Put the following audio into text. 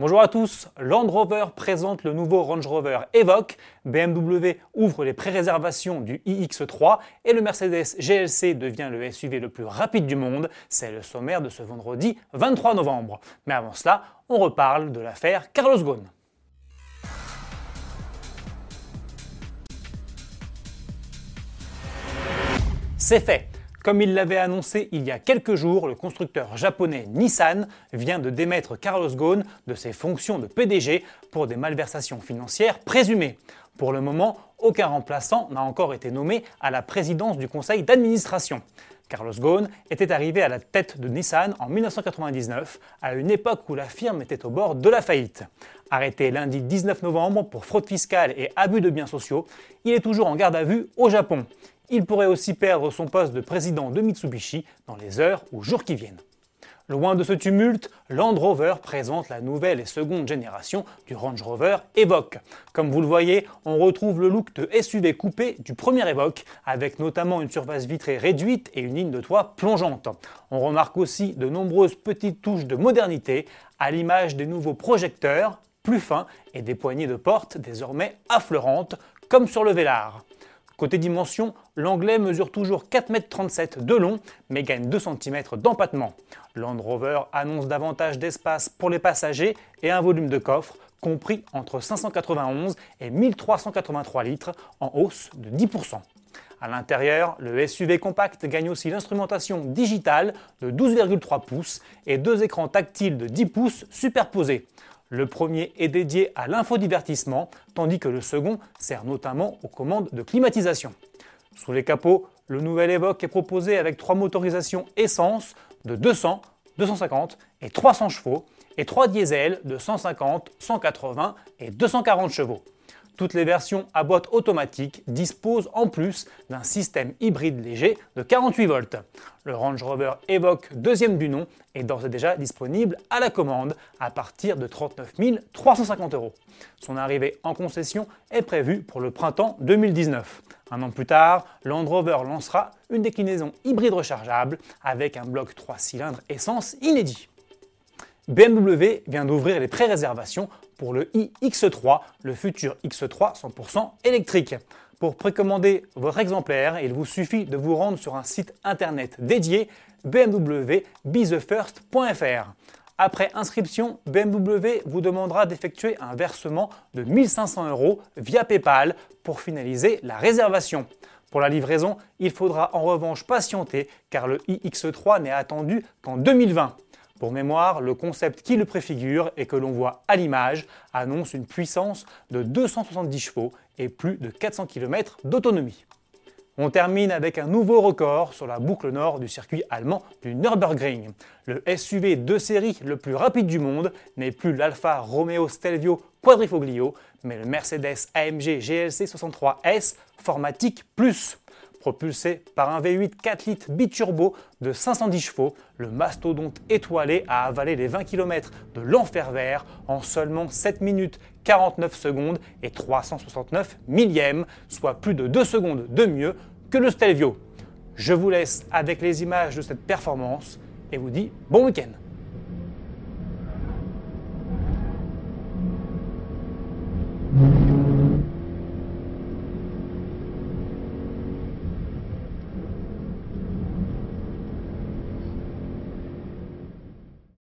Bonjour à tous, Land Rover présente le nouveau Range Rover Evoque, BMW ouvre les pré-réservations du iX3 et le Mercedes GLC devient le SUV le plus rapide du monde. C'est le sommaire de ce vendredi 23 novembre. Mais avant cela, on reparle de l'affaire Carlos Ghosn. C'est fait comme il l'avait annoncé il y a quelques jours, le constructeur japonais Nissan vient de démettre Carlos Ghosn de ses fonctions de PDG pour des malversations financières présumées. Pour le moment, aucun remplaçant n'a encore été nommé à la présidence du conseil d'administration. Carlos Ghosn était arrivé à la tête de Nissan en 1999, à une époque où la firme était au bord de la faillite. Arrêté lundi 19 novembre pour fraude fiscale et abus de biens sociaux, il est toujours en garde à vue au Japon. Il pourrait aussi perdre son poste de président de Mitsubishi dans les heures ou jours qui viennent. Loin de ce tumulte, Land Rover présente la nouvelle et seconde génération du Range Rover Evoque. Comme vous le voyez, on retrouve le look de SUV coupé du premier Evoque, avec notamment une surface vitrée réduite et une ligne de toit plongeante. On remarque aussi de nombreuses petites touches de modernité, à l'image des nouveaux projecteurs, plus fins, et des poignées de porte désormais affleurantes, comme sur le Velar. Côté dimension, l'anglais mesure toujours 4,37 m de long, mais gagne 2 cm d'empattement. Land Rover annonce davantage d'espace pour les passagers et un volume de coffre compris entre 591 et 1383 litres, en hausse de 10%. À l'intérieur, le SUV compact gagne aussi l'instrumentation digitale de 12,3 pouces et deux écrans tactiles de 10 pouces superposés. Le premier est dédié à l'infodivertissement, tandis que le second sert notamment aux commandes de climatisation. Sous les capots, le nouvel Evoque est proposé avec trois motorisations essence de 200, 250 et 300 chevaux et trois diesels de 150, 180 et 240 chevaux. Toutes les versions à boîte automatique disposent en plus d'un système hybride léger de 48 volts. Le Range Rover Evoque deuxième du nom est d'ores et déjà disponible à la commande à partir de 39 350 euros. Son arrivée en concession est prévue pour le printemps 2019. Un an plus tard, Land Rover lancera une déclinaison hybride rechargeable avec un bloc 3 cylindres essence inédit. BMW vient d'ouvrir les pré-réservations pour le iX3, le futur X3 100% électrique. Pour précommander votre exemplaire, il vous suffit de vous rendre sur un site internet dédié bmwbethefirst.fr. Après inscription, BMW vous demandera d'effectuer un versement de 1500 euros via PayPal pour finaliser la réservation. Pour la livraison, il faudra en revanche patienter car le iX3 n'est attendu qu'en 2020. Pour mémoire, le concept qui le préfigure et que l'on voit à l'image annonce une puissance de 270 chevaux et plus de 400 km d'autonomie. On termine avec un nouveau record sur la boucle nord du circuit allemand du Nürburgring. Le SUV de série le plus rapide du monde n'est plus l'Alfa Romeo Stelvio Quadrifoglio, mais le Mercedes AMG GLC 63S Formatic Plus. Propulsé par un V8 4 litres biturbo de 510 chevaux, le mastodonte étoilé a avalé les 20 km de l'enfer vert en seulement 7 minutes 49 secondes et 369 millièmes, soit plus de 2 secondes de mieux que le Stelvio. Je vous laisse avec les images de cette performance et vous dis bon week-end